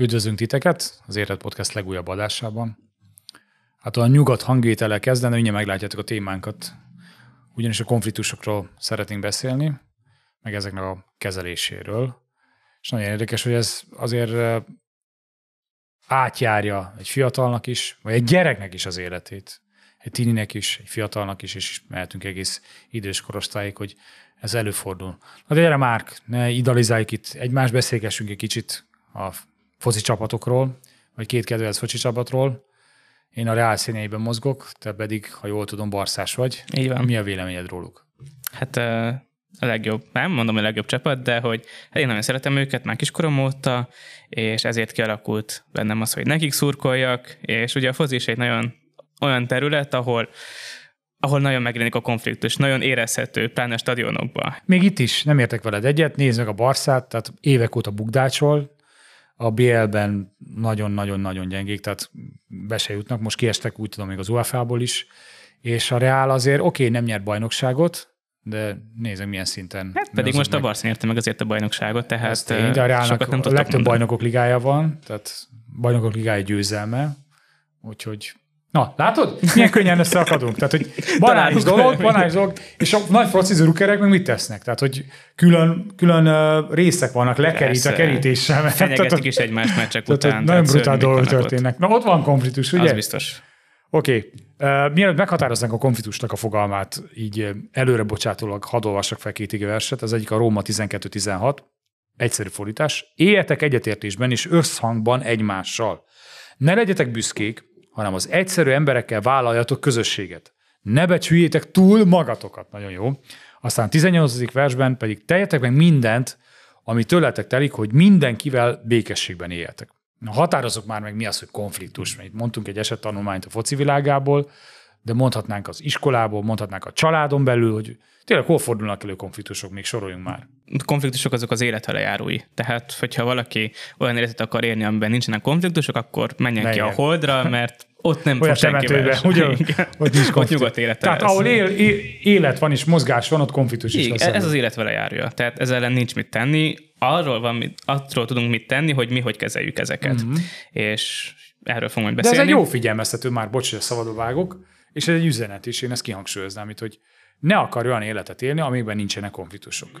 Üdvözlünk titeket az Élet Podcast legújabb adásában. Hát a nyugat hangvétele kezdene, mindjárt meglátjátok a témánkat. Ugyanis a konfliktusokról szeretnénk beszélni, meg ezeknek a kezeléséről. És nagyon érdekes, hogy ez azért átjárja egy fiatalnak is, vagy egy gyereknek is az életét. Egy tininek is, egy fiatalnak is, és mehetünk egész idős korosztályig, hogy ez előfordul. Na de gyere Márk, ne idealizáljuk itt, egymás beszélgessünk egy kicsit a foci csapatokról, vagy két kedvenc foci csapatról. Én a Reál színeiben mozgok, te pedig, ha jól tudom, barszás vagy. Így van. Mi a véleményed róluk? Hát a legjobb, nem mondom a legjobb csapat, de hogy hát én nagyon szeretem őket már kiskorom óta, és ezért kialakult bennem az, hogy nekik szurkoljak, és ugye a foci is egy nagyon olyan terület, ahol ahol nagyon megjelenik a konfliktus, nagyon érezhető, pláne a stadionokban. Még itt is nem értek veled egyet, nézd meg a Barszát, tehát évek óta bugdácsol, a BL-ben nagyon-nagyon-nagyon gyengék, tehát be se jutnak, most kiestek úgy tudom még az UEFA-ból is, és a Real azért oké, okay, nem nyert bajnokságot, de nézzük milyen szinten. Hát pedig most meg. a Barca nyerte meg azért a bajnokságot, tehát Ez tény, de a Realnak nem a legtöbb mondani. bajnokok ligája van, tehát bajnokok ligája győzelme, úgyhogy Na, látod? Milyen könnyen összeakadunk. Tehát, hogy banális dolog, banális dolog, és a nagy fociző rukerek meg mit tesznek? Tehát, hogy külön, külön uh, részek vannak lekerít a kerítéssel. Fenyegetik is egymást meccsek tehát, után. Nagyon brutál dolgok történnek. Ott. Na, ott van konfliktus, ugye? Az biztos. Oké. Okay. Uh, mielőtt meghatároznánk a konfliktusnak a fogalmát, így előre bocsátólag hadd olvassak fel két verset. Az egyik a Róma 12-16, egyszerű fordítás. Éljetek egyetértésben és összhangban egymással. Ne legyetek büszkék, hanem az egyszerű emberekkel vállaljatok közösséget. Ne becsüljétek túl magatokat. Nagyon jó. Aztán 18. versben pedig teljetek meg mindent, ami tőletek telik, hogy mindenkivel békességben éljetek. Na, határozok már meg, mi az, hogy konfliktus. Mert itt mondtunk egy esettanulmányt a foci világából, de mondhatnánk az iskolából, mondhatnánk a családon belül, hogy tényleg hol fordulnak elő konfliktusok, még soroljunk már. Konfliktusok azok az élet járói. Tehát, hogyha valaki olyan életet akar érni, amiben nincsenek konfliktusok, akkor menjen Menjen. ki a holdra, mert ott nem Olyan temetőben, ugye, hogy nincs ott nyugodt élet. Tehát ahol él, élet van és mozgás van, ott konfliktus is lesz. Ez az élet vele járja. Tehát ezzel ellen nincs mit tenni. Arról, van, arról tudunk mit tenni, hogy mi hogy kezeljük ezeket. Mm-hmm. És erről fogunk majd beszélni. De ez egy jó figyelmeztető, már bocs, hogy szabadon vágok, és ez egy üzenet is, én ezt kihangsúlyoznám itt, hogy ne akar olyan életet élni, amiben nincsenek konfliktusok.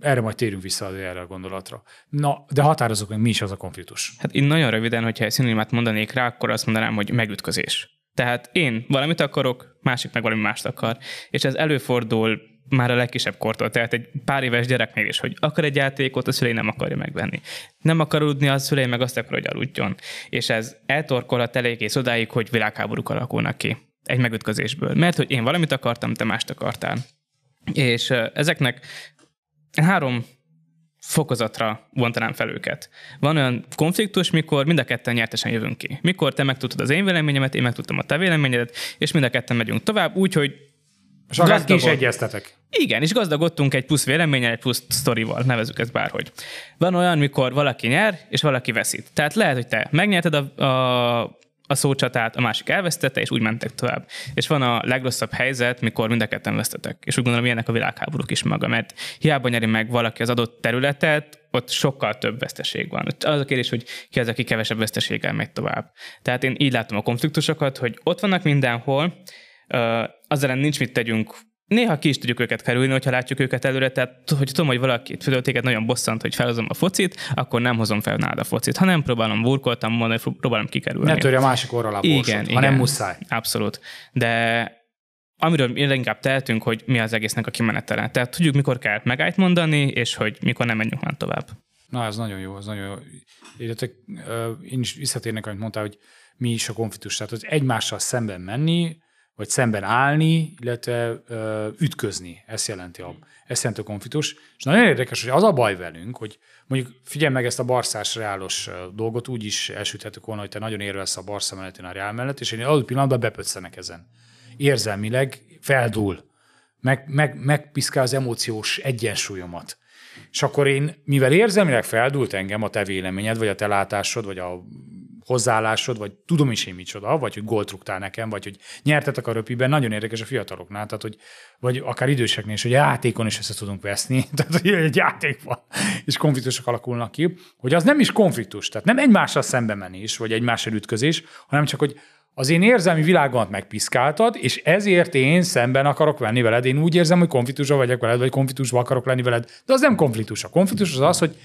Erre majd térünk vissza az erre a gondolatra. Na, de határozok meg, mi is az a konfliktus. Hát én nagyon röviden, hogyha egy szinonimát mondanék rá, akkor azt mondanám, hogy megütközés. Tehát én valamit akarok, másik meg valami mást akar. És ez előfordul már a legkisebb kortól, tehát egy pár éves gyereknél is, hogy akar egy játékot, a szülei nem akarja megvenni. Nem akar aludni, a szülei meg azt akar, hogy aludjon. És ez eltorkolhat eléggész odáig, hogy világháborúk alakulnak ki egy megütközésből. Mert hogy én valamit akartam, te mást akartál. És ezeknek három fokozatra vontanám fel őket. Van olyan konfliktus, mikor mind a ketten nyertesen jövünk ki. Mikor te megtudtad az én véleményemet, én megtudtam a te véleményedet, és mind a ketten megyünk tovább, úgyhogy és akár ki is egyeztetek. Igen, és gazdagodtunk egy plusz véleménnyel, egy plusz sztorival, nevezük ezt bárhogy. Van olyan, mikor valaki nyer, és valaki veszít. Tehát lehet, hogy te megnyerted a, a a szócsatát, a másik elvesztette, és úgy mentek tovább. És van a legrosszabb helyzet, mikor mind a ketten vesztetek. És úgy gondolom, ilyenek a világháborúk is maga, mert hiába nyeri meg valaki az adott területet, ott sokkal több veszteség van. Az a kérdés, hogy ki az, aki kevesebb veszteséggel megy tovább. Tehát én így látom a konfliktusokat, hogy ott vannak mindenhol, azzal nincs mit tegyünk néha ki is tudjuk őket kerülni, hogyha látjuk őket előre, tehát hogy tudom, hogy valaki például téged nagyon bosszant, hogy felhozom a focit, akkor nem hozom fel nálad a focit, hanem próbálom burkoltam mondani, próbálom kikerülni. Ne törje a másik orra a igen, igen, ha nem muszáj. Abszolút. De amiről inkább tehetünk, hogy mi az egésznek a kimenetele. Tehát tudjuk, mikor kell megállt mondani, és hogy mikor nem menjünk már tovább. Na, ez nagyon jó, ez nagyon jó. Értek, én is visszatérnek, amit mondtál, hogy mi is a konfliktus. Tehát, hogy egymással szemben menni, vagy szemben állni, illetve ö, ütközni. Ezt jelenti, a, ezt jelenti a konfliktus. És nagyon érdekes, hogy az a baj velünk, hogy mondjuk figyelj meg ezt a barszás reálos dolgot, úgy is elsüthetük volna, hogy te nagyon érvelsz a barsza mellett, én a reál mellett, és én adott pillanatban bepötszenek ezen. Érzelmileg feldúl, meg, meg, megpiszkál az emóciós egyensúlyomat. És akkor én, mivel érzelmileg feldúlt engem a te véleményed, vagy a te látásod, vagy a hozzáállásod, vagy tudom is én micsoda, vagy hogy gólt rúgtál nekem, vagy hogy nyertetek a röpiben, nagyon érdekes a fiataloknál, tehát hogy, vagy akár időseknél is, hogy játékon is össze tudunk veszni, tehát hogy egy játék van, és konfliktusok alakulnak ki, hogy az nem is konfliktus, tehát nem egymással szembe menés, vagy egymással ütközés, hanem csak, hogy az én érzelmi világomat megpiszkáltad, és ezért én szemben akarok venni veled. Én úgy érzem, hogy konfliktusban vagyok veled, vagy konfliktusban akarok lenni veled. De az nem konfliktus. A konfliktus az az, hogy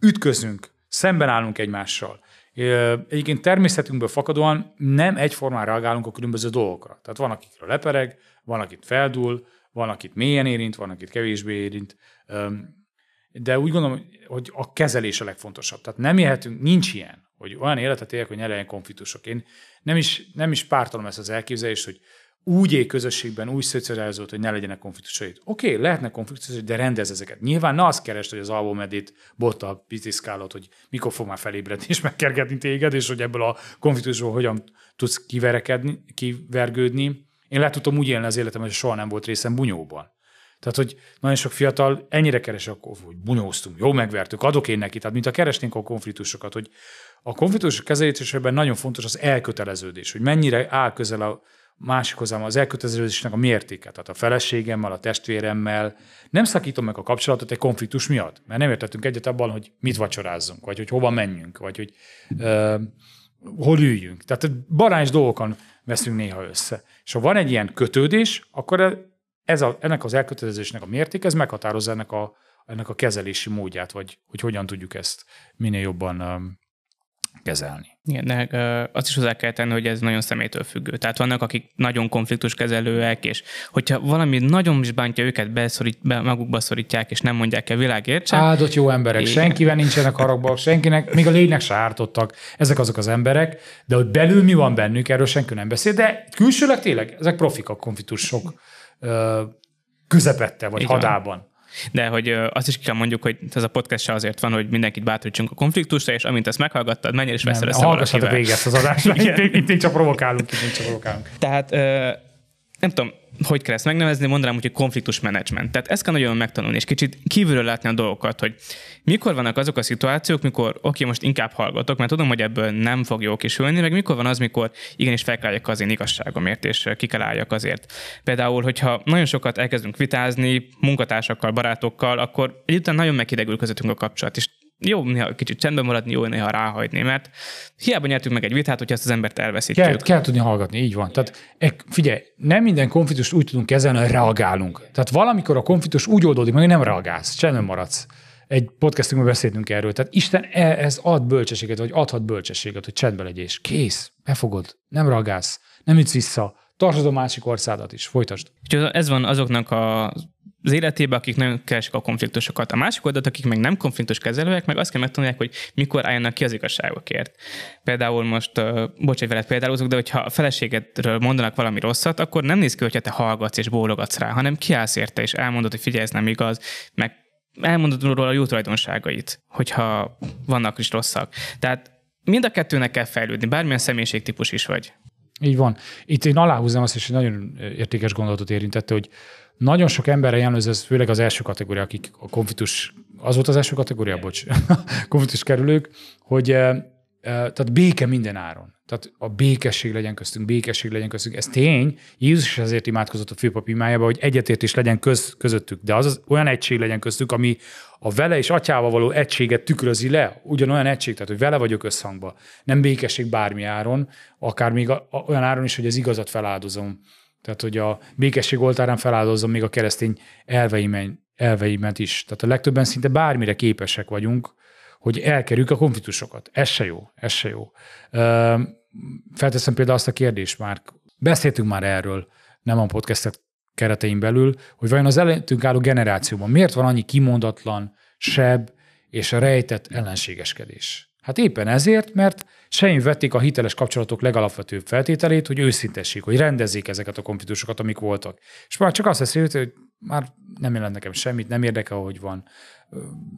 ütközünk, szemben állunk egymással. Egyébként természetünkből fakadóan nem egyformán reagálunk a különböző dolgokra. Tehát van, akikről lepereg, van, akit feldúl, van, akit mélyen érint, van, akit kevésbé érint. De úgy gondolom, hogy a kezelés a legfontosabb. Tehát nem élhetünk, nincs ilyen, hogy olyan életet élek, hogy ne legyen konfliktusok. Én nem is, nem is pártolom ezt az elképzelést, hogy úgy él közösségben, úgy szocializolt, hogy ne legyenek konfliktusai. Oké, okay, lehetnek konfliktusai, de rendez ezeket. Nyilván ne azt keresd, hogy az albumedét bottal pitiszkálod, hogy mikor fog már felébredni és megkergetni téged, és hogy ebből a konfliktusból hogyan tudsz kiverekedni, kivergődni. Én le tudtam úgy élni az életem, hogy soha nem volt részem bunyóban. Tehát, hogy nagyon sok fiatal ennyire keres, akkor, hogy bunyóztunk, jó megvertük, adok én neki. Tehát, mint a keresnénk a konfliktusokat, hogy a konfliktusok kezelésében nagyon fontos az elköteleződés, hogy mennyire áll közel a másik hozzám az elköteleződésnek a mértéke, tehát a feleségemmel, a testvéremmel. Nem szakítom meg a kapcsolatot egy konfliktus miatt, mert nem értettünk egyet abban, hogy mit vacsorázzunk, vagy hogy hova menjünk, vagy hogy uh, hol üljünk. Tehát barányos dolgokon veszünk néha össze. És ha van egy ilyen kötődés, akkor ez a, ennek az elkötelezésnek a mértéke, ez meghatározza ennek a, ennek a kezelési módját, vagy hogy hogyan tudjuk ezt minél jobban kezelni. Igen, de azt is hozzá kell tenni, hogy ez nagyon személytől függő. Tehát vannak, akik nagyon konfliktuskezelőek, és hogyha valami nagyon is bántja őket, beszorít, be, magukba szorítják, és nem mondják el világért sem. Áldott jó emberek, Igen. senkivel nincsenek haragban, senkinek, még a lénynek se ártottak. Ezek azok az emberek, de hogy belül mi van bennük, erről senki nem beszél, de külsőleg tényleg ezek profik a konfliktusok közepette, vagy Igen. hadában. De hogy azt is kell mondjuk, hogy ez a podcast se azért van, hogy mindenkit bátorítsunk a konfliktusra, és amint ezt meghallgattad, menjél és veszel össze Hallgassatok végig ezt az adást, itt, itt, itt csak provokálunk, itt csak provokálunk. Tehát nem tudom, hogy kell ezt megnevezni, mondanám úgy, hogy konfliktus menedzsment. Tehát ezt kell nagyon megtanulni, és kicsit kívülről látni a dolgokat, hogy mikor vannak azok a szituációk, mikor oké, most inkább hallgatok, mert tudom, hogy ebből nem fog jó kisülni, meg mikor van az, mikor igenis fel kell az én igazságomért, és ki kell álljak azért. Például, hogyha nagyon sokat elkezdünk vitázni munkatársakkal, barátokkal, akkor együtt nagyon megidegül közöttünk a kapcsolat, és jó néha kicsit csendben maradni, jó néha ráhagyni, mert hiába nyertük meg egy vitát, hogyha ezt az embert elveszítjük. Kell, kell tudni hallgatni, így van. Tehát figyelj, nem minden konfliktust úgy tudunk kezelni, hogy reagálunk. Tehát valamikor a konfliktus úgy oldódik meg, hogy nem reagálsz, csendben maradsz. Egy podcastunkban beszéltünk erről. Tehát Isten e, ez ad bölcsességet, vagy adhat bölcsességet, hogy csendben legyél, és kész, befogod, nem reagálsz, nem ütsz vissza, tartsd a másik orszádat is, folytasd. ez van azoknak a az életében, akik nem keresik a konfliktusokat. A másik oldalt, akik meg nem konfliktus kezelőek, meg azt kell megtanulják, hogy mikor álljanak ki az igazságokért. Például most, uh, bocs, hogy veled példálozok, de hogyha a feleségedről mondanak valami rosszat, akkor nem néz ki, hogyha te hallgatsz és bólogatsz rá, hanem kiállsz érte és elmondod, hogy figyelj, ez nem igaz, meg elmondod róla a jó tulajdonságait, hogyha vannak is rosszak. Tehát mind a kettőnek kell fejlődni, bármilyen személyiségtípus is vagy. Így van. Itt én aláhúzom azt is, hogy nagyon értékes gondolatot érintette, hogy nagyon sok emberre jellemző, ez főleg az első kategória, akik a konfliktus, az volt az első kategória, bocs, konfliktus kerülők, hogy tehát béke minden áron. Tehát a békesség legyen köztünk, békesség legyen köztünk. Ez tény, Jézus is ezért imádkozott a főpap imájába, hogy egyetértés legyen köz, közöttük, de az, az olyan egység legyen köztük, ami a vele és atyával való egységet tükrözi le, ugyanolyan egység, tehát hogy vele vagyok összhangba. Nem békesség bármi áron, akár még a, a, olyan áron is, hogy az igazat feláldozom. Tehát, hogy a békesség oltárán feláldozom még a keresztény elveimen, elveimet is. Tehát a legtöbben szinte bármire képesek vagyunk, hogy elkerüljük a konfliktusokat. Ez se jó, ez se jó. Felteszem például azt a kérdést már, beszéltünk már erről, nem a podcastet keretein belül, hogy vajon az előttünk álló generációban miért van annyi kimondatlan, seb és rejtett ellenségeskedés? Hát éppen ezért, mert sején vették a hiteles kapcsolatok legalapvetőbb feltételét, hogy őszintessék, hogy rendezzék ezeket a konfliktusokat, amik voltak. És már csak azt veszi, hogy már nem jelent nekem semmit, nem érdekel, hogy van.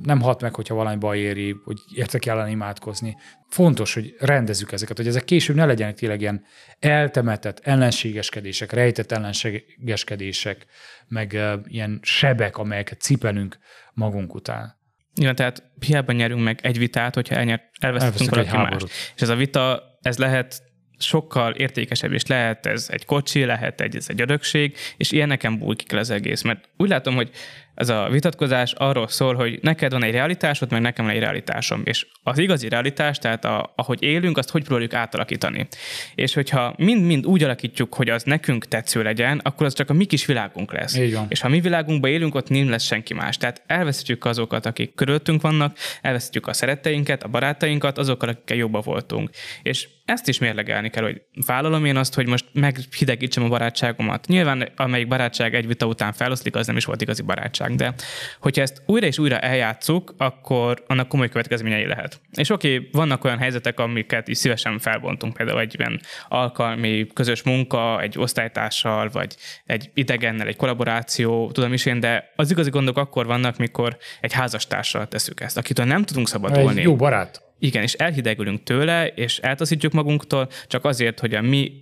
Nem hat meg, hogyha valami baj éri, hogy értek ellen imádkozni. Fontos, hogy rendezzük ezeket, hogy ezek később ne legyenek tényleg ilyen eltemetett ellenségeskedések, rejtett ellenségeskedések, meg ilyen sebek, amelyeket cipelünk magunk után. Igen, tehát hiába nyerünk meg egy vitát, hogyha elnyer, elvesztettünk valaki más. És ez a vita, ez lehet sokkal értékesebb, és lehet ez egy kocsi, lehet egy, ez egy örökség, és ilyen nekem bújkik le az egész. Mert úgy látom, hogy ez a vitatkozás arról szól, hogy neked van egy realitásod, meg nekem van egy realitásom. És az igazi realitás, tehát a, ahogy élünk, azt hogy próbáljuk átalakítani. És hogyha mind-mind úgy alakítjuk, hogy az nekünk tetsző legyen, akkor az csak a mi kis világunk lesz. És ha mi világunkban élünk, ott nem lesz senki más. Tehát elveszítjük azokat, akik körülöttünk vannak, elveszítjük a szeretteinket, a barátainkat, azokkal, akikkel jobban voltunk. És ezt is mérlegelni kell, hogy vállalom én azt, hogy most meghidegítsem a barátságomat. Nyilván, amelyik barátság egy vita után feloszlik, az nem is volt igazi barátság de hogyha ezt újra és újra eljátszuk, akkor annak komoly következményei lehet. És oké, okay, vannak olyan helyzetek, amiket is szívesen felbontunk, például egy ilyen alkalmi közös munka, egy osztálytársal, vagy egy idegennel, egy kollaboráció, tudom is én, de az igazi gondok akkor vannak, mikor egy házastársal tesszük ezt, akitől nem tudunk szabadulni. Egy jó barát. Igen, és elhidegülünk tőle, és eltaszítjuk magunktól, csak azért, hogy a mi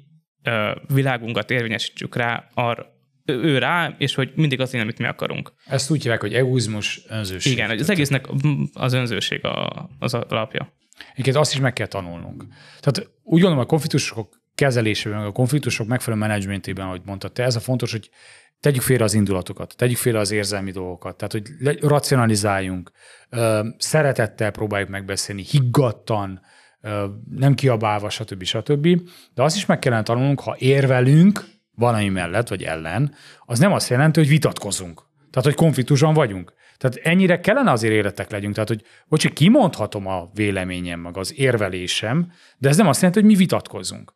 világunkat érvényesítsük rá arra, ő rá, és hogy mindig azt amit mi akarunk. Ezt úgy hívják, hogy egoizmus, önzőség. Igen, az egésznek az önzőség a, az alapja. Igen, azt is meg kell tanulnunk. Tehát úgy gondolom, a konfliktusok kezelésében, a konfliktusok megfelelő menedzsmentében, ahogy mondtad te, ez a fontos, hogy tegyük félre az indulatokat, tegyük félre az érzelmi dolgokat, tehát hogy racionalizáljunk, szeretettel próbáljuk megbeszélni, higgadtan, nem kiabálva, stb. stb. De azt is meg kellene tanulnunk, ha érvelünk, valami mellett, vagy ellen, az nem azt jelenti, hogy vitatkozunk. Tehát, hogy konfliktusban vagyunk. Tehát ennyire kellene azért életek legyünk. Tehát, hogy bocsi, kimondhatom a véleményem, meg az érvelésem, de ez nem azt jelenti, hogy mi vitatkozzunk.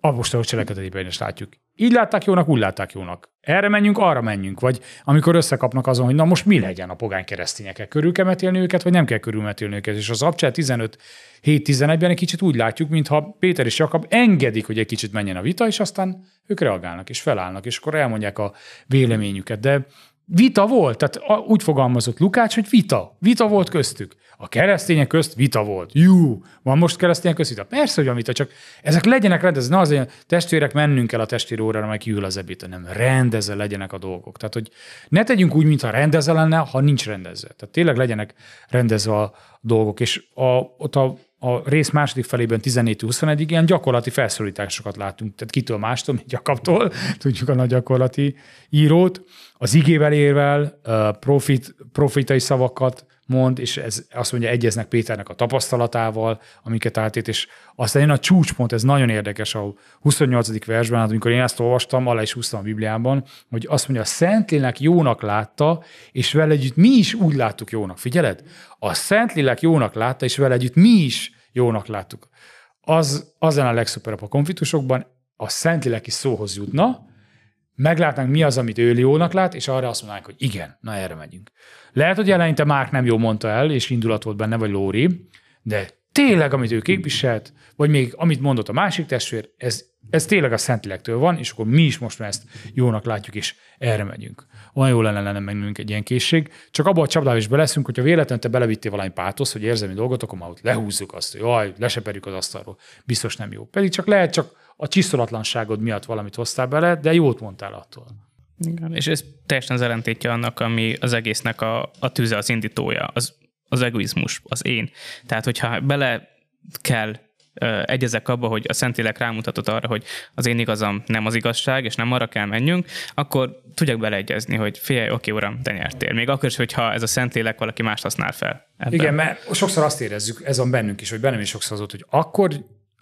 A most cselekedetében is látjuk. Így látták jónak, úgy látták jónak. Erre menjünk, arra menjünk. Vagy amikor összekapnak azon, hogy na most mi legyen a pogány keresztényekkel. Körül kell metélni őket, vagy nem kell körülmetélni őket. És az Abcsel 15 7-11-ben egy kicsit úgy látjuk, mintha Péter és Jakab engedik, hogy egy kicsit menjen a vita, és aztán ők reagálnak, és felállnak, és akkor elmondják a véleményüket. De vita volt, tehát úgy fogalmazott Lukács, hogy vita. Vita volt köztük. A keresztények közt vita volt. Jú, van most keresztények közt vita? Persze, hogy van vita, csak ezek legyenek rendezve. Ne azért testvérek, mennünk el a testvér órára, meg kiül az ebéd, nem rendezve legyenek a dolgok. Tehát, hogy ne tegyünk úgy, mintha rendezve lenne, ha nincs rendezve. Tehát tényleg legyenek rendezve a dolgok. És a, ott a a rész második felében 14-21-ig ilyen gyakorlati felszólításokat látunk, tehát kitől mástól, mint Jakabtól, tudjuk a nagy gyakorlati írót, az igével érvel, profit, profitai szavakat mond, és ez azt mondja, egyeznek Péternek a tapasztalatával, amiket átét, és aztán jön a csúcspont, ez nagyon érdekes a 28. versben, hát amikor én ezt olvastam, alá is húztam a Bibliában, hogy azt mondja, a Szentlélek jónak látta, és vele együtt mi is úgy láttuk jónak. Figyeled? A Szentlélek jónak látta, és vele együtt mi is jónak láttuk. Az, az lenne a legszuperabb a konfliktusokban, a Szentlélek is szóhoz jutna, meglátnánk mi az, amit ő jónak lát, és arra azt mondanánk, hogy igen, na erre megyünk. Lehet, hogy eleinte Márk nem jó mondta el, és indulat volt benne, vagy Lóri, de tényleg, amit ő képviselt, vagy még amit mondott a másik testvér, ez, ez tényleg a Szentlélektől van, és akkor mi is most ezt jónak látjuk, és erre megyünk. Olyan jó lenne lenne mennünk egy ilyen készség. Csak abban a csapdába is beleszünk, hogyha véletlenül te belevittél valami pátosz, hogy érzelmi dolgot, akkor már ott lehúzzuk azt, hogy jaj, leseperjük az asztalról. Biztos nem jó. Pedig csak lehet csak a csiszolatlanságod miatt valamit hoztál bele, de jót mondtál attól. Igen, és ez teljesen az ellentétje annak, ami az egésznek a, a tűze, az indítója, az, az egoizmus, az én. Tehát, hogyha bele kell egyezek abba, hogy a Szentlélek rámutatott arra, hogy az én igazam nem az igazság, és nem arra kell menjünk, akkor tudjak beleegyezni, hogy figyelj, oké, uram, te nyertél. Még akkor is, hogyha ez a Szentlélek valaki más használ fel. Ebben. Igen, mert sokszor azt érezzük, ez van bennünk is, hogy bennem is sokszor az ott, hogy akkor,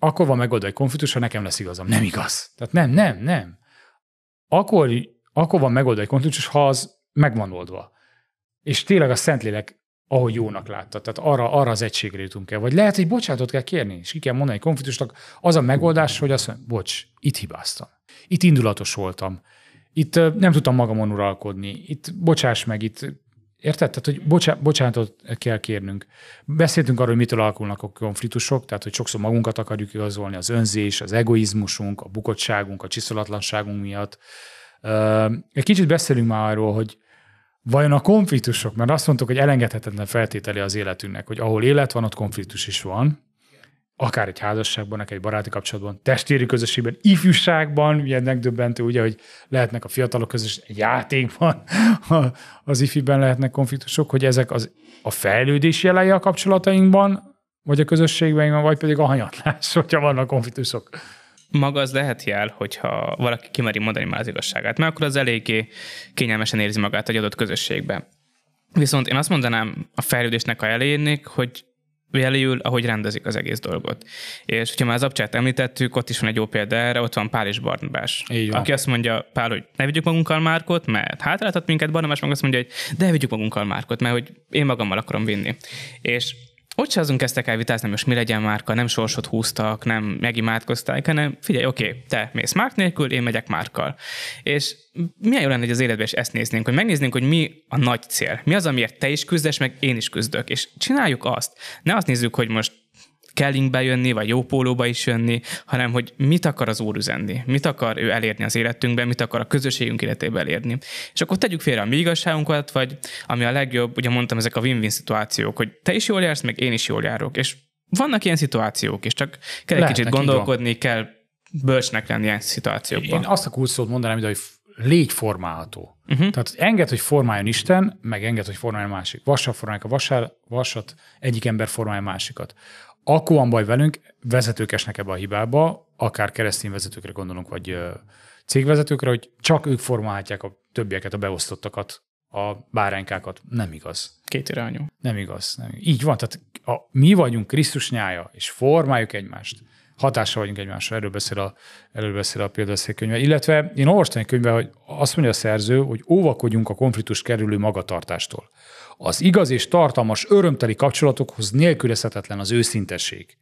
akkor van megoldva egy konfliktus, ha nekem lesz igazam. Nem igaz. Tehát nem, nem, nem. Akkor, akkor van megoldva egy konfliktus, ha az megvan oldva. És tényleg a Szentlélek ahogy jónak látta. Tehát arra, arra az egységre jutunk el. Vagy lehet, hogy bocsánatot kell kérni, és ki kell mondani egy konfliktusnak. Az a megoldás, hogy azt mondja, bocs, itt hibáztam. Itt indulatos voltam. Itt nem tudtam magamon uralkodni. Itt bocsáss meg, itt Érted? Tehát, hogy bocsá, bocsánatot kell kérnünk. Beszéltünk arról, hogy mitől alakulnak a konfliktusok, tehát, hogy sokszor magunkat akarjuk igazolni, az önzés, az egoizmusunk, a bukottságunk, a csiszolatlanságunk miatt. Egy kicsit beszélünk már arról, hogy Vajon a konfliktusok, mert azt mondtuk, hogy elengedhetetlen feltétele az életünknek, hogy ahol élet van, ott konfliktus is van. Akár egy házasságban, akár egy baráti kapcsolatban, testvéri közösségben, ifjúságban, ilyen megdöbbentő, ugye, hogy lehetnek a fiatalok közös egy játékban, az ifiben lehetnek konfliktusok, hogy ezek az, a fejlődés jelei a kapcsolatainkban, vagy a közösségben, vagy pedig a hanyatlás, hogyha vannak konfliktusok. Maga az lehet jel, hogyha valaki kimeri mondani már az igazságát, mert akkor az eléggé kényelmesen érzi magát egy adott közösségben. Viszont én azt mondanám a fejlődésnek a elejének, hogy jeléül, ahogy rendezik az egész dolgot. És hogyha már az abcsát említettük, ott is van egy jó példa erre, ott van Pál és Barnabás. Aki azt mondja, Pál, hogy ne vigyük magunkkal Márkot, mert hátráltat minket, Barnabás meg azt mondja, hogy de vigyük magunkkal Márkot, mert hogy én magammal akarom vinni. És ott se azon kezdtek el vitázni, most mi legyen márka, nem sorsot húztak, nem megimádkozták, hanem figyelj, oké, okay, te mész márk nélkül, én megyek márkkal. És milyen jó lenne, hogy az életben is ezt néznénk, hogy megnéznénk, hogy mi a nagy cél. Mi az, amiért te is küzdesz, meg én is küzdök. És csináljuk azt. Ne azt nézzük, hogy most kellingbe jönni, vagy jó pólóba is jönni, hanem hogy mit akar az Úr üzenni, mit akar ő elérni az életünkben, mit akar a közösségünk életében elérni. És akkor tegyük félre a mi igazságunkat, vagy ami a legjobb, ugye mondtam, ezek a win-win szituációk, hogy te is jól jársz, meg én is jól járok. És vannak ilyen szituációk, és csak kell egy kicsit gondolkodni, kell bölcsnek lenni ilyen szituációkban. Én azt a kulcsot mondanám, hogy légy formálható. Uh-huh. Tehát enged, hogy formáljon Isten, meg enged, hogy formáljon másik. Vassal formálják a vasár, vasat, egyik ember formálja másikat akkor van baj velünk, vezetők esnek ebbe a hibába, akár keresztény vezetőkre gondolunk, vagy cégvezetőkre, hogy csak ők formálhatják a többieket, a beosztottakat, a báránykákat. Nem igaz. Két irányú. Nem igaz. Nem. Így van, tehát a, mi vagyunk Krisztus nyája, és formáljuk egymást. Hatással vagyunk egymásra, erről beszél a, erről beszél a példaszékönyve. Illetve én olvastam egy könyvben, hogy azt mondja a szerző, hogy óvakodjunk a konfliktus kerülő magatartástól. Az igaz és tartalmas, örömteli kapcsolatokhoz nélkülözhetetlen az őszintesség.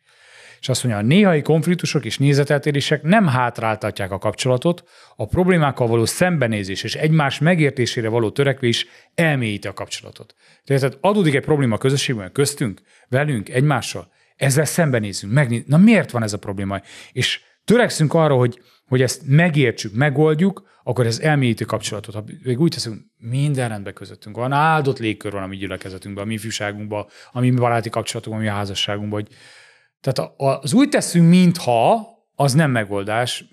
És azt mondja, a néhai konfliktusok és nézeteltérések nem hátráltatják a kapcsolatot, a problémákkal való szembenézés és egymás megértésére való törekvés elmélyíti a kapcsolatot. Tehát adódik egy probléma a közösségben, köztünk, velünk, egymással, ezzel szembenézünk, megnéz, na miért van ez a probléma? És törekszünk arra, hogy, hogy ezt megértsük, megoldjuk, akkor ez elmélyíti kapcsolatot. Ha még úgy teszünk, minden rendben közöttünk van, áldott légkör van a mi gyülekezetünkben, a mi fűságunkban, a mi baráti kapcsolatunkban, a mi házasságunkban. Hogy, tehát az úgy teszünk, mintha az nem megoldás,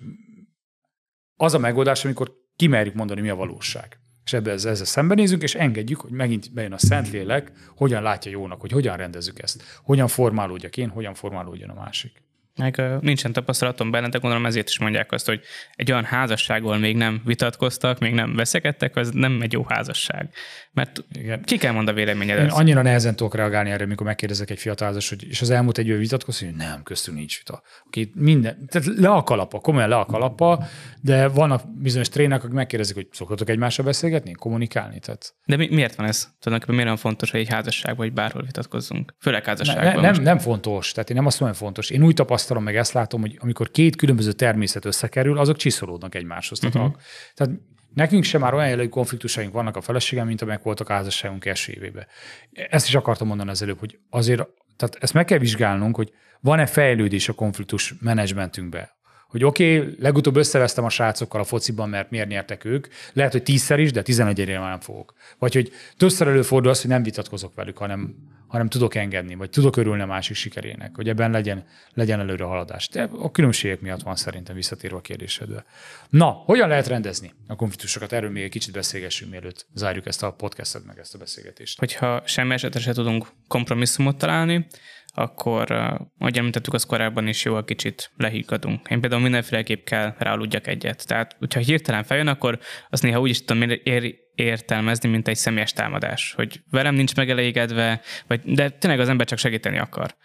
az a megoldás, amikor kimerjük mondani, mi a valóság. És ebbe ezzel, ezzel szembenézünk, és engedjük, hogy megint bejön a Szentlélek, hogyan látja jónak, hogy hogyan rendezzük ezt, hogyan formálódjak én, hogyan formálódjon a másik. Meg nincsen tapasztalatom benne, de gondolom ezért is mondják azt, hogy egy olyan házasságról még nem vitatkoztak, még nem veszekedtek, az nem egy jó házasság. Mert Igen. ki kell mondani a véleményedet. Én annyira nehezen tudok reagálni erre, amikor megkérdezek egy fiatal házas, hogy és az elmúlt egy év vitatkozni, hogy nem, köztünk nincs vita. Oké, minden, tehát le a kalapa, komolyan le a kalapa, de vannak bizonyos trének, akik megkérdezik, hogy szoktatok egymással beszélgetni, kommunikálni. Tehát... De mi, miért van ez? Tulajdonképpen miért olyan fontos, hogy egy házasságban vagy bárhol vitatkozzunk? Főleg házasságban. Ne, nem, nem, fontos. Tehát én nem azt mondom, fontos. Én úgy tapasztalom, meg ezt látom, hogy amikor két különböző természet összekerül, azok csiszolódnak egymáshoz. Uh-huh. Tehát, tehát Nekünk sem már olyan jellegű konfliktusaink vannak a feleségem, mint amelyek voltak a házasságunk első évében. Ezt is akartam mondani az előbb, hogy azért, tehát ezt meg kell vizsgálnunk, hogy van-e fejlődés a konfliktus menedzsmentünkben. Hogy oké, okay, legutóbb összevesztem a srácokkal a fociban, mert miért nyertek ők. Lehet, hogy tízszer is, de tizenegyre már nem fogok. Vagy hogy többször előfordul az, hogy nem vitatkozok velük, hanem hanem tudok engedni, vagy tudok örülni a másik sikerének, hogy ebben legyen, legyen előre haladás. De a különbségek miatt van szerintem visszatérve a kérdésedbe. Na, hogyan lehet rendezni a konfliktusokat? Erről még egy kicsit beszélgessünk, mielőtt zárjuk ezt a podcastet, meg ezt a beszélgetést. Hogyha semmi esetre se tudunk kompromisszumot találni, akkor, ahogy említettük, az korábban is jó, a kicsit lehiggadunk. Én például mindenféleképp kell ráaludjak egyet. Tehát, hogyha hirtelen feljön, akkor azt néha úgy is tudom ér, értelmezni, mint egy személyes támadás, hogy velem nincs megelégedve, vagy, de tényleg az ember csak segíteni akar.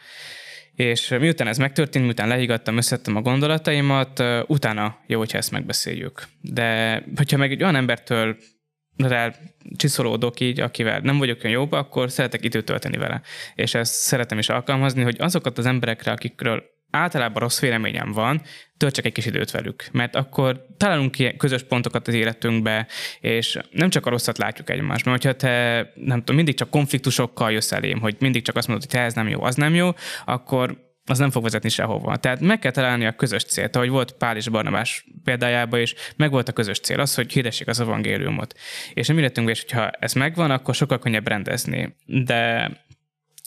És miután ez megtörtént, miután lehiggadtam, összettem a gondolataimat, utána jó, hogyha ezt megbeszéljük. De hogyha meg egy olyan embertől rá csiszolódok így, akivel nem vagyok olyan jóba, akkor szeretek időt tölteni vele. És ezt szeretem is alkalmazni, hogy azokat az emberekre, akikről általában rossz véleményem van, töltsek egy kis időt velük, mert akkor találunk ki közös pontokat az életünkbe, és nem csak a rosszat látjuk egymást, mert hogyha te nem tudom, mindig csak konfliktusokkal jössz elém, hogy mindig csak azt mondod, hogy te ez nem jó, az nem jó, akkor az nem fog vezetni sehova. Tehát meg kell találni a közös célt, ahogy volt Pál és Barnabás példájában is, meg volt a közös cél, az, hogy hirdessék az evangéliumot. És a mi is, hogyha ez megvan, akkor sokkal könnyebb rendezni. De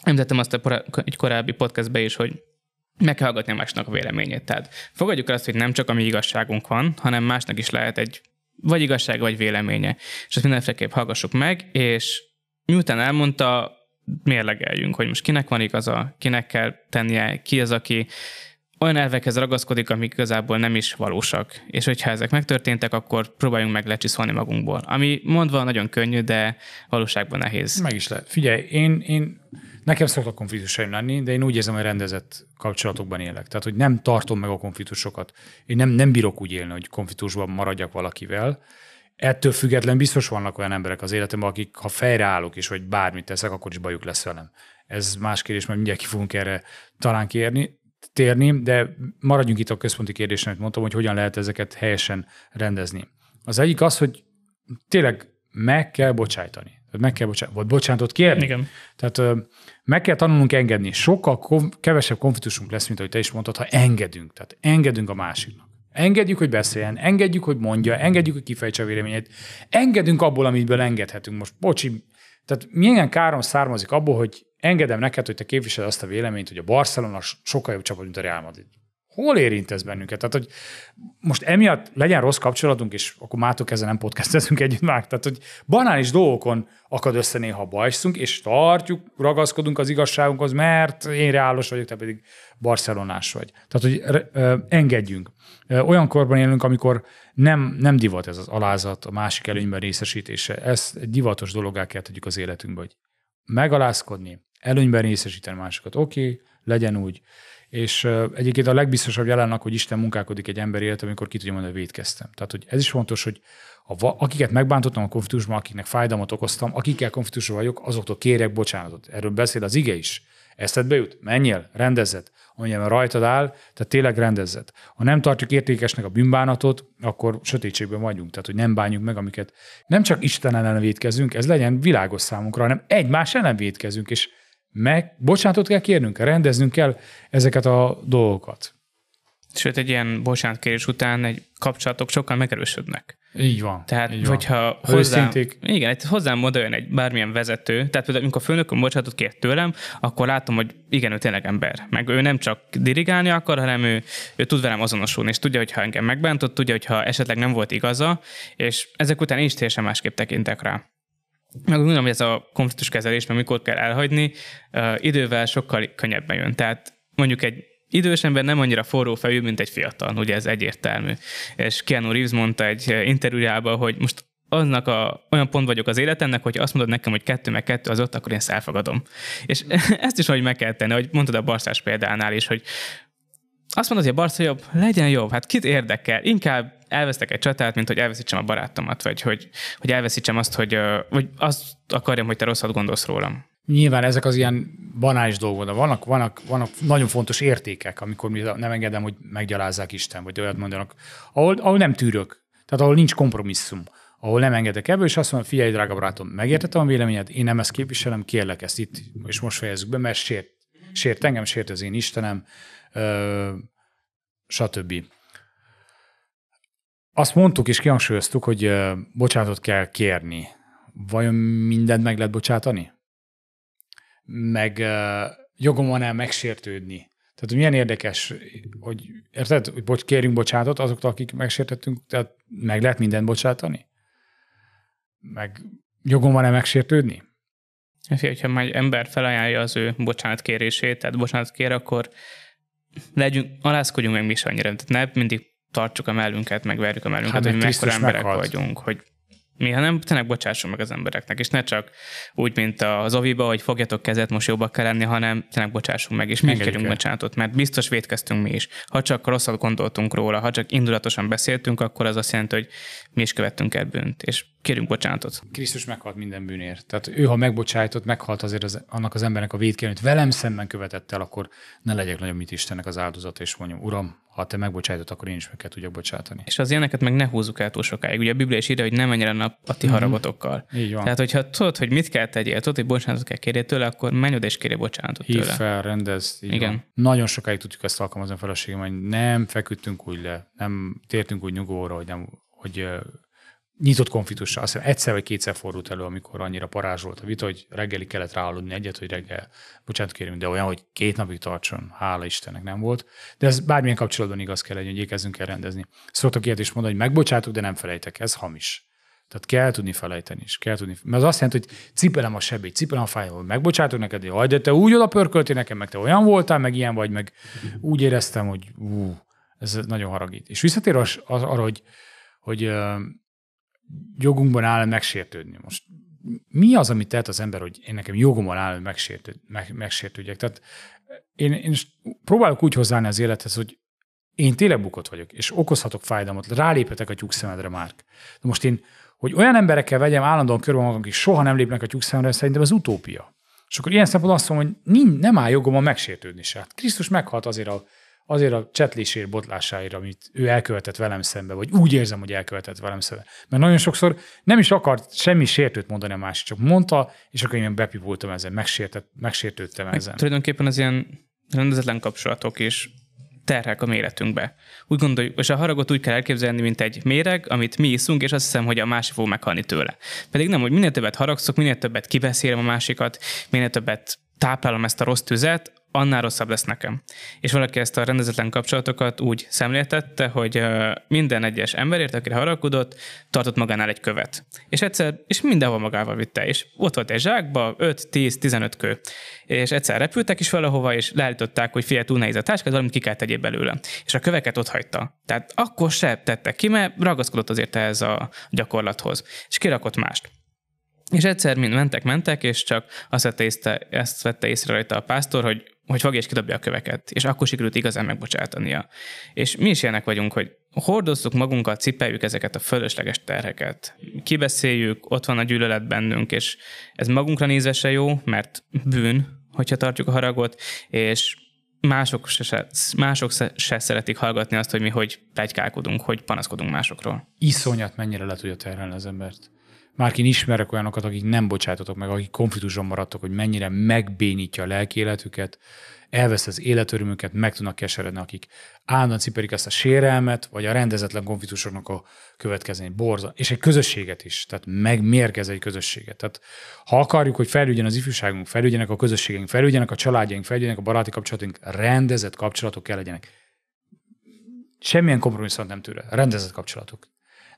említettem azt a egy korábbi podcastbe is, hogy meg kell hallgatni a másnak a véleményét. Tehát fogadjuk el azt, hogy nem csak a mi igazságunk van, hanem másnak is lehet egy vagy igazság, vagy véleménye. És ezt mindenféleképp hallgassuk meg, és miután elmondta, mérlegeljünk, hogy most kinek van igaza, kinek kell tennie, ki az, aki olyan elvekhez ragaszkodik, amik igazából nem is valósak. És hogyha ezek megtörténtek, akkor próbáljunk meg lecsiszolni magunkból. Ami mondva nagyon könnyű, de valóságban nehéz. Meg is lehet. Figyelj, én, én nekem szoktak konfliktusaim lenni, de én úgy érzem, hogy rendezett kapcsolatokban élek. Tehát, hogy nem tartom meg a konfliktusokat. Én nem, nem bírok úgy élni, hogy konfliktusban maradjak valakivel. Ettől független biztos vannak olyan emberek az életemben, akik ha fejreállok és vagy bármit teszek, akkor is bajuk lesz velem. Ez más kérdés, mert mindjárt ki fogunk erre talán kérni térni, de maradjunk itt a központi kérdésen, amit mondtam, hogy hogyan lehet ezeket helyesen rendezni. Az egyik az, hogy tényleg meg kell bocsájtani. Meg kell bocsájtani, vagy bocsánatot kérni. Igen. Tehát meg kell tanulnunk engedni. Sokkal kevesebb konfliktusunk lesz, mint ahogy te is mondtad, ha engedünk. Tehát engedünk a másiknak. Engedjük, hogy beszéljen, engedjük, hogy mondja, engedjük, hogy kifejtse a véleményét. Engedünk abból, amiből engedhetünk. Most, bocsi, tehát milyen károm származik abból, hogy engedem neked, hogy te képviseled azt a véleményt, hogy a Barcelona sokkal jobb csapat, mint a Real Madrid. Hol érint ez bennünket? Tehát, hogy most emiatt legyen rossz kapcsolatunk, és akkor mától ezzel nem podcastezünk együtt már. Tehát, hogy banális dolgokon akad össze néha bajszunk, és tartjuk, ragaszkodunk az igazságunkhoz, mert én reálos vagyok, te pedig barcelonás vagy. Tehát, hogy engedjünk. Olyan korban élünk, amikor nem, nem divat ez az alázat, a másik előnyben részesítése. Ez egy divatos dologá kell tegyük az életünkbe, hogy megalázkodni, előnyben részesíteni másokat. Oké, okay, legyen úgy. És egyébként a legbiztosabb jelennek, hogy Isten munkálkodik egy ember élet, amikor ki tudja mondani, hogy védkeztem. Tehát, hogy ez is fontos, hogy a, akiket megbántottam a konfliktusban, akiknek fájdalmat okoztam, akikkel konfliktusban vagyok, azoktól kérek bocsánatot. Erről beszél az ige is. Eszedbe jut? Menjél, rendezzed. Amennyiben rajtad áll, tehát tényleg rendezzed. Ha nem tartjuk értékesnek a bűnbánatot, akkor sötétségben vagyunk. Tehát, hogy nem bánjuk meg, amiket nem csak Isten ellen védkezünk, ez legyen világos számunkra, hanem egymás ellen védkezünk, és meg bocsánatot kell kérnünk, rendeznünk kell ezeket a dolgokat. Sőt, egy ilyen bocsánatkérés után egy kapcsolatok sokkal megerősödnek. Így van. Tehát, így hogyha van. hozzám, igen, egy hozzám oda jön egy bármilyen vezető, tehát például amikor a főnököm bocsánatot kért tőlem, akkor látom, hogy igen, ő tényleg ember. Meg ő nem csak dirigálni akar, hanem ő, ő tud velem azonosulni, és tudja, hogy ha engem megbántott, tudja, hogy ha esetleg nem volt igaza, és ezek után én is teljesen másképp tekintek rá. Meg gondolom, hogy ez a konfliktus kezelés, mert mikor kell elhagyni, idővel sokkal könnyebben jön. Tehát mondjuk egy idős ember nem annyira forró fejű, mint egy fiatal, ugye ez egyértelmű. És Keanu Reeves mondta egy interjújában, hogy most aznak a, olyan pont vagyok az életemnek, hogy azt mondod nekem, hogy kettő meg kettő az ott, akkor én ezt elfogadom. És ezt is hogy meg kell tenni, hogy mondtad a Barszás példánál is, hogy azt mondod, hogy a Barca jobb, legyen jobb, hát kit érdekel? Inkább elvesztek egy csatát, mint hogy elveszítsem a barátomat, vagy hogy, hogy elveszítsem azt, hogy, vagy azt akarjam, hogy te rosszat gondolsz rólam. Nyilván ezek az ilyen banális dolgok, de vannak, vannak, vannak nagyon fontos értékek, amikor nem engedem, hogy meggyalázzák Isten, vagy olyat mondanak, ahol, ahol nem tűrök, tehát ahol nincs kompromisszum, ahol nem engedek ebből, és azt mondom, figyelj, drága barátom, megértettem a véleményed, én nem ezt képviselem, kérlek ezt itt, és most fejezzük be, mert sért, sért engem, sért az én Istenem, ö, stb. Azt mondtuk és kihangsúlyoztuk, hogy bocsánatot kell kérni. Vajon mindent meg lehet bocsátani? Meg jogom van-e megsértődni? Tehát milyen érdekes, hogy érted, hogy bocs, kérjünk bocsánatot azoktól, akik megsértettünk, tehát meg lehet mindent bocsátani? Meg jogom van-e megsértődni? Ha egy ember felajánlja az ő bocsánatkérését, tehát bocsánat kér, akkor legyünk, alázkodjunk meg mi is annyira. Tehát ne mindig tartsuk a mellünket, megverjük a mellünket, hát, hogy mekkora emberek meghalt. vagyunk, hogy mi, hanem tényleg bocsássunk meg az embereknek, és ne csak úgy, mint az oviba, hogy fogjatok kezet, most jobbak kell lenni, hanem tényleg bocsássunk meg, és mi kérünk bocsánatot, mert biztos védkeztünk mi is. Ha csak rosszat gondoltunk róla, ha csak indulatosan beszéltünk, akkor az azt jelenti, hogy mi is követtünk el bűnt, és kérünk bocsánatot. Krisztus meghalt minden bűnért. Tehát ő, ha megbocsájtott, meghalt azért az, annak az embernek a védkérőt, velem szemben követett el, akkor ne legyek nagyon mit Istennek az áldozata, és mondjam, Uram, ha te megbocsájtod, akkor én is meg kell tudjak bocsátani. És az ilyeneket meg ne húzzuk el túl sokáig. Ugye a Biblia is írja, hogy nem menjen a, a ti mm-hmm. haragotokkal. Így van. Tehát, hogyha tudod, hogy mit kell tegyél, tudod, hogy bocsánatot kell kérni tőle, akkor menj oda és kérj bocsánatot Hív tőle. fel, rendez. Igen. Van. Nagyon sokáig tudjuk ezt alkalmazni a feleségem, hogy nem feküdtünk úgy le, nem tértünk úgy nyugovóra, hogy, nem, hogy nyitott konfliktussal. Azt hiszem egyszer vagy kétszer fordult elő, amikor annyira parázsolt a vita, hogy reggeli kellett ráaludni egyet, hogy reggel, bocsánat kérünk, de olyan, hogy két napig tartson, hála Istennek nem volt. De ez bármilyen kapcsolatban igaz kell legyen, hogy ékezzünk el rendezni. Szoktak ilyet is mondani, hogy megbocsátok, de nem felejtek, ez hamis. Tehát kell tudni felejteni is. Kell tudni. Mert az azt jelenti, hogy cipelem a sebét, cipelem a hogy megbocsátok neked, hogy de te úgy oda pörköltél nekem, meg te olyan voltál, meg ilyen vagy, meg úgy éreztem, hogy ú, ez nagyon haragít. És visszatér az, az, hogy, hogy jogunkban áll megsértődni. Most mi az, amit tehet az ember, hogy én nekem jogomban áll, megsértőd, meg, megsértődjek? Tehát én, én próbálok úgy hozzáállni az élethez, hogy én tényleg bukott vagyok, és okozhatok fájdalmat, rálépetek a tyúkszemedre, már. De most én, hogy olyan emberekkel vegyem állandóan körbe magam, akik soha nem lépnek a tyúkszemedre, szerintem az utópia. És akkor ilyen szempontból azt mondom, hogy nem áll jogom a megsértődni se. Hát Krisztus meghalt azért a azért a csetlésért, botlásáért, amit ő elkövetett velem szembe, vagy úgy érzem, hogy elkövetett velem szembe. Mert nagyon sokszor nem is akart semmi sértőt mondani a másik, csak mondta, és akkor én bepipultam ezen, megsértett, megsértődtem ezen. Meg tulajdonképpen az ilyen rendezetlen kapcsolatok és terhek a méretünkbe. Úgy gondoljuk, és a haragot úgy kell elképzelni, mint egy méreg, amit mi iszunk, és azt hiszem, hogy a másik fog meghalni tőle. Pedig nem, hogy minél többet haragszok, minél többet kibeszélem a másikat, minél többet táplálom ezt a rossz tüzet, annál rosszabb lesz nekem. És valaki ezt a rendezetlen kapcsolatokat úgy szemléltette, hogy minden egyes emberért, akire haragudott, tartott magánál egy követ. És egyszer, és mindenhol magával vitte, és ott volt egy zsákba 5-10-15 kő. És egyszer repültek is valahova, és leállították, hogy figyelj, túl nehéz a táskát, valamit ki kell tegyél belőle. És a köveket ott hagyta. Tehát akkor se tettek ki, mert ragaszkodott azért ehhez a gyakorlathoz. És kirakott mást. És egyszer mind mentek, mentek, és csak azt vette észre, ezt vette észre rajta a pásztor, hogy hogy fogja és kidobja a köveket, és akkor sikerült igazán megbocsátania. És mi is ilyenek vagyunk, hogy hordozzuk magunkat, cipeljük ezeket a fölösleges terheket. Kibeszéljük, ott van a gyűlölet bennünk, és ez magunkra nézve se jó, mert bűn, hogyha tartjuk a haragot, és mások se, mások se szeretik hallgatni azt, hogy mi hogy plegykálkodunk, hogy panaszkodunk másokról. Iszonyat mennyire le tudja terhelni az embert. Már én ismerek olyanokat, akik nem bocsátotok meg, akik konfliktusban maradtak, hogy mennyire megbénítja a lelki életüket, elvesz az életörömüket, meg tudnak keseredni, akik állandóan ciperik ezt a sérelmet, vagy a rendezetlen konfliktusoknak a következmény, borza, és egy közösséget is, tehát megmérgez egy közösséget. Tehát ha akarjuk, hogy fejlődjön az ifjúságunk, fejlődjenek a közösségeink, fejlődjenek a családjaink, fejlődjenek a baráti kapcsolatunk, rendezett kapcsolatok kell legyenek. Semmilyen kompromisszumot nem tőle, rendezett kapcsolatok.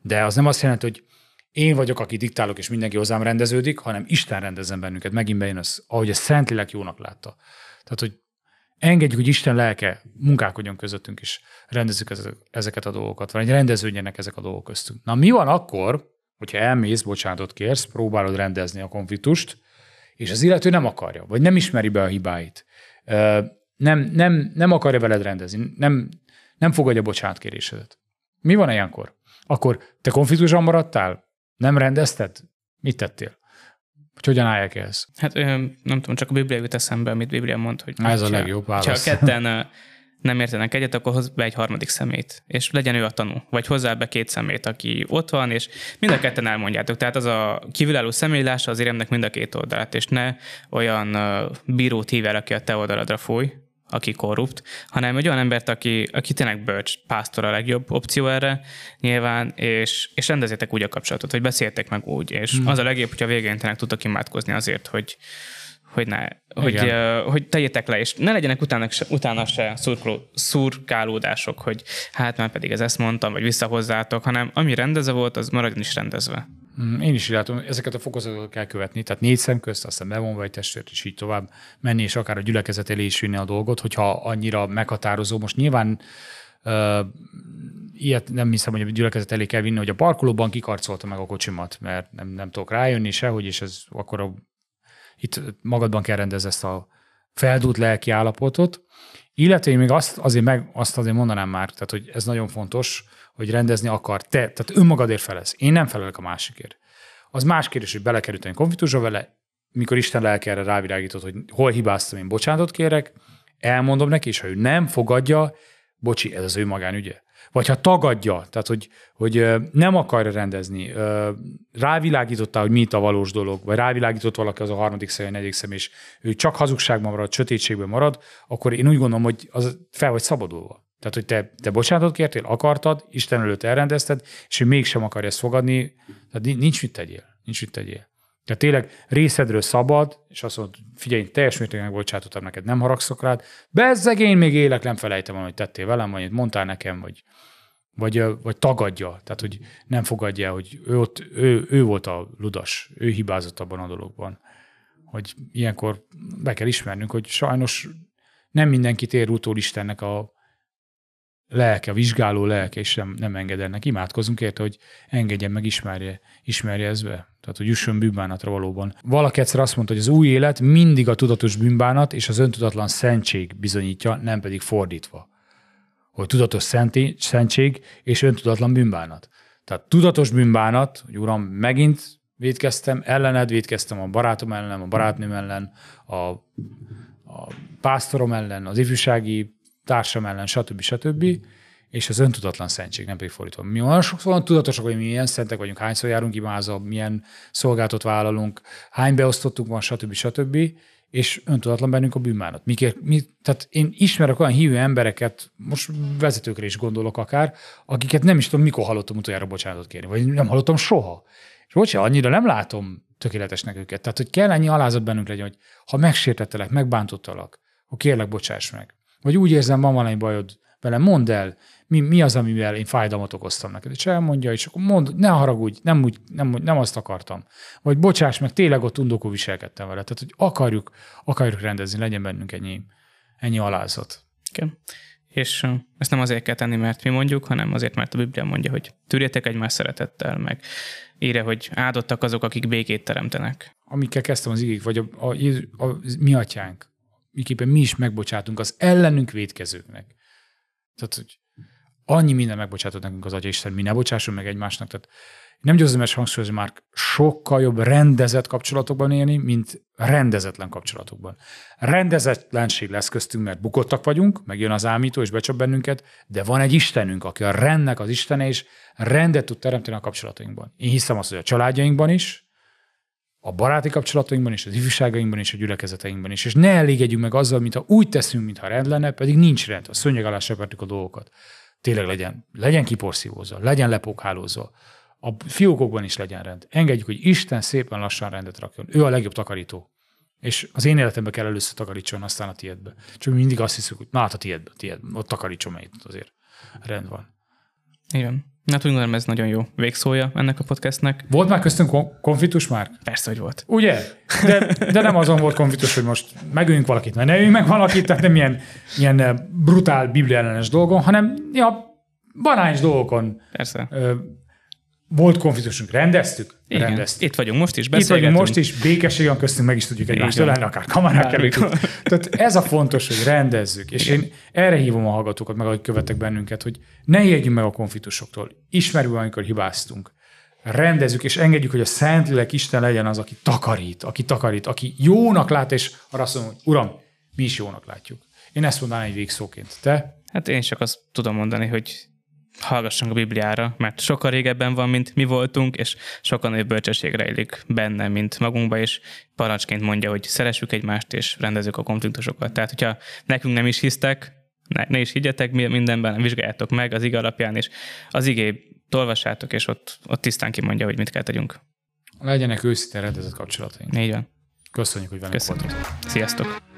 De az nem azt jelenti, hogy én vagyok, aki diktálok, és mindenki hozzám rendeződik, hanem Isten rendezzen bennünket. Megint bejön az, ahogy a Szentlélek jónak látta. Tehát, hogy engedjük, hogy Isten lelke munkálkodjon közöttünk, és rendezzük ezeket a dolgokat, vagy rendeződjenek ezek a dolgok köztünk. Na mi van akkor, hogyha elmész, bocsánatot kérsz, próbálod rendezni a konfliktust, és az illető nem akarja, vagy nem ismeri be a hibáit, nem, nem, nem akarja veled rendezni, nem, nem fogadja bocsánatkérésedet. Mi van ilyenkor? Akkor te konfliktusban maradtál? Nem rendezted? Mit tettél? Hogy hogyan állják ehhez? Hát nem tudom, csak a Biblia jut eszembe, amit Biblia mond, hogy Ez a legjobb válasz. Ha ketten nem értenek egyet, akkor hoz be egy harmadik szemét, és legyen ő a tanú, vagy hozzá be két szemét, aki ott van, és mind a ketten elmondjátok. Tehát az a kívülálló személylása az éremnek mind a két oldalát, és ne olyan bírót hív el, aki a te oldaladra fúj, aki korrupt, hanem egy olyan embert, aki, aki tényleg bölcs, pásztor a legjobb opció erre nyilván, és, és rendezétek úgy a kapcsolatot, hogy beszéltek meg úgy, és hmm. az a legjobb, hogyha végén tényleg tudtok imádkozni azért, hogy, hogy ne, hogy, uh, hogy tegyétek le, és ne legyenek utána se, utána se szurkoló, szurkálódások, hogy hát már pedig ez ezt mondtam, vagy visszahozzátok, hanem ami rendezve volt, az maradjon is rendezve. Mm, én is így látom, ezeket a fokozatokat kell követni, tehát négy szem közt, aztán bevonva egy testőrt, és így tovább menni, és akár a gyülekezet elé is vinni a dolgot, hogyha annyira meghatározó. Most nyilván uh, ilyet nem hiszem, hogy a gyülekezet elé kell vinni, hogy a parkolóban kikarcolta meg a kocsimat, mert nem, nem tudok rájönni sehogy, és ez akkor a, itt magadban kell rendezni ezt a feldút lelki állapotot. Illetve én még azt azért, meg, azt azért mondanám már, tehát hogy ez nagyon fontos, hogy rendezni akar. Te, tehát önmagadért felelsz. Én nem felelek a másikért. Az más kérdés, hogy belekerültem konfliktusba vele, mikor Isten lelke erre rávilágított, hogy hol hibáztam, én bocsánatot kérek, elmondom neki, és ha ő nem fogadja, bocsi, ez az ő magánügye. Vagy ha tagadja, tehát hogy, hogy nem akarja rendezni, rávilágítottál, hogy mi itt a valós dolog, vagy rávilágított valaki az a harmadik személy, negyedik személy, és ő csak hazugságban marad, sötétségben marad, akkor én úgy gondolom, hogy az fel vagy szabadulva. Tehát, hogy te, te bocsánatot kértél, akartad, Isten előtt elrendezted, és ő mégsem akarja ezt fogadni, tehát nincs mit tegyél. Nincs mit tegyél. Tehát tényleg részedről szabad, és azt mondod, figyelj, teljes mértékben megbocsátottam neked, nem haragszok rád, bezzeg én még élek, nem felejtem, amit tettél velem, vagy mondtál nekem, vagy, vagy, vagy tagadja, tehát hogy nem fogadja, hogy ő, ott, ő, ő volt a ludas, ő hibázott abban a dologban. Hogy ilyenkor be kell ismernünk, hogy sajnos nem mindenki tér utól Istennek a lelke, a vizsgáló lelke, és nem, nem enged ennek. Imádkozunk érte, hogy engedjen meg, ismerje, ismerje ez be. Tehát, hogy jusson bűnbánatra valóban. Valaki egyszer azt mondta, hogy az új élet mindig a tudatos bűnbánat és az öntudatlan szentség bizonyítja, nem pedig fordítva. Hogy tudatos szenté, szentség és öntudatlan bűnbánat. Tehát tudatos bűnbánat, hogy uram, megint védkeztem, ellened védkeztem a barátom ellen, a barátnőm ellen, a, a pásztorom ellen, az ifjúsági társam ellen, stb. stb. És az öntudatlan szentség, nem pedig fordítva. Mi olyan sokszor tudatosak, hogy mi milyen szentek vagyunk, hányszor járunk imázva, milyen szolgáltat vállalunk, hány beosztottunk van, stb. stb. És öntudatlan bennünk a bűnbánat. Mikor, mi, tehát én ismerek olyan hívő embereket, most vezetőkre is gondolok akár, akiket nem is tudom, mikor hallottam utoljára bocsánatot kérni, vagy nem hallottam soha. És bocsánat, annyira nem látom tökéletesnek őket. Tehát, hogy kell ennyi alázat bennünk legyen, hogy ha megsértettelek, megbántottalak, akkor kérlek, bocsáss meg. Vagy úgy érzem, van valami bajod velem, mondd el, mi, mi az, amivel én fájdalmat okoztam neked. És elmondja, és akkor mondd, ne haragudj, nem, úgy, nem, nem azt akartam. Vagy bocsáss meg, tényleg ott undokó viselkedtem vele. Tehát, hogy akarjuk, akarjuk rendezni, legyen bennünk ennyi, ennyi alázat. Igen. És ezt nem azért kell tenni, mert mi mondjuk, hanem azért, mert a Biblia mondja, hogy tűrjetek egymás szeretettel, meg írja, hogy áldottak azok, akik békét teremtenek. Amikkel kezdtem az igék, vagy a, a, a, a mi atyánk, miképpen mi is megbocsátunk az ellenünk védkezőknek. Tehát, hogy annyi minden megbocsátott nekünk az Atya Isten, mi ne bocsássunk meg egymásnak. Tehát nem győzöm ezt hangsúlyozni, már sokkal jobb rendezett kapcsolatokban élni, mint rendezetlen kapcsolatokban. Rendezetlenség lesz köztünk, mert bukottak vagyunk, megjön az ámító és becsap bennünket, de van egy Istenünk, aki a rendnek az Istene, és rendet tud teremteni a kapcsolatainkban. Én hiszem azt, hogy a családjainkban is, a baráti kapcsolatainkban is, az ifjúságainkban is, a gyülekezeteinkben is. És ne elégedjünk meg azzal, mintha úgy teszünk, mintha rend lenne, pedig nincs rend. A szönyeg alá a dolgokat. Tényleg legyen, legyen kiporszívózva, legyen lepókhálózva. A fiókokban is legyen rend. Engedjük, hogy Isten szépen lassan rendet rakjon. Ő a legjobb takarító. És az én életembe kell először takarítson, aztán a tiédbe. Csak mindig azt hiszük, hogy na hát a tiédbe, tiédbe, ott takarítson, mert azért rend van. Igen. Hát úgy gondolom, ez nagyon jó végszója ennek a podcastnek. Volt már köztünk konfliktus már? Persze, hogy volt. Ugye? De, de nem azon volt konfliktus, hogy most megöljünk valakit, mert ne öljünk meg valakit, tehát nem ilyen, ilyen eh, brutál bibliellenes dolgon, hanem ja, banányos dolgokon Persze volt konfliktusunk, rendeztük? Igen. Rendeztük. Itt vagyunk most is, Itt vagyunk most is, békesség van köztünk, meg is tudjuk egymást ölelni, akár kamerák előtt. Tehát ez a fontos, hogy rendezzük. És én erre hívom a hallgatókat, meg ahogy követek bennünket, hogy ne ijedjünk meg a konfliktusoktól. Ismerjük, amikor hibáztunk. Rendezzük, és engedjük, hogy a Szentlélek Isten legyen az, aki takarít, aki takarít, aki jónak lát, és arra azt mondom, hogy Uram, mi is jónak látjuk. Én ezt mondanám egy végszóként. Te? Hát én csak azt tudom mondani, hogy hallgassunk a Bibliára, mert sokkal régebben van, mint mi voltunk, és sokkal nagyobb bölcsesség rejlik benne, mint magunkba, és parancsként mondja, hogy szeressük egymást, és rendezzük a konfliktusokat. Tehát, hogyha nekünk nem is hisztek, ne, ne is higgyetek mindenben, vizsgáljátok meg az ige alapján, és az igé olvassátok, és ott, ott tisztán kimondja, hogy mit kell tegyünk. Legyenek őszinte rendezett kapcsolataink. Így van. Köszönjük, hogy velünk voltatok. Sziasztok!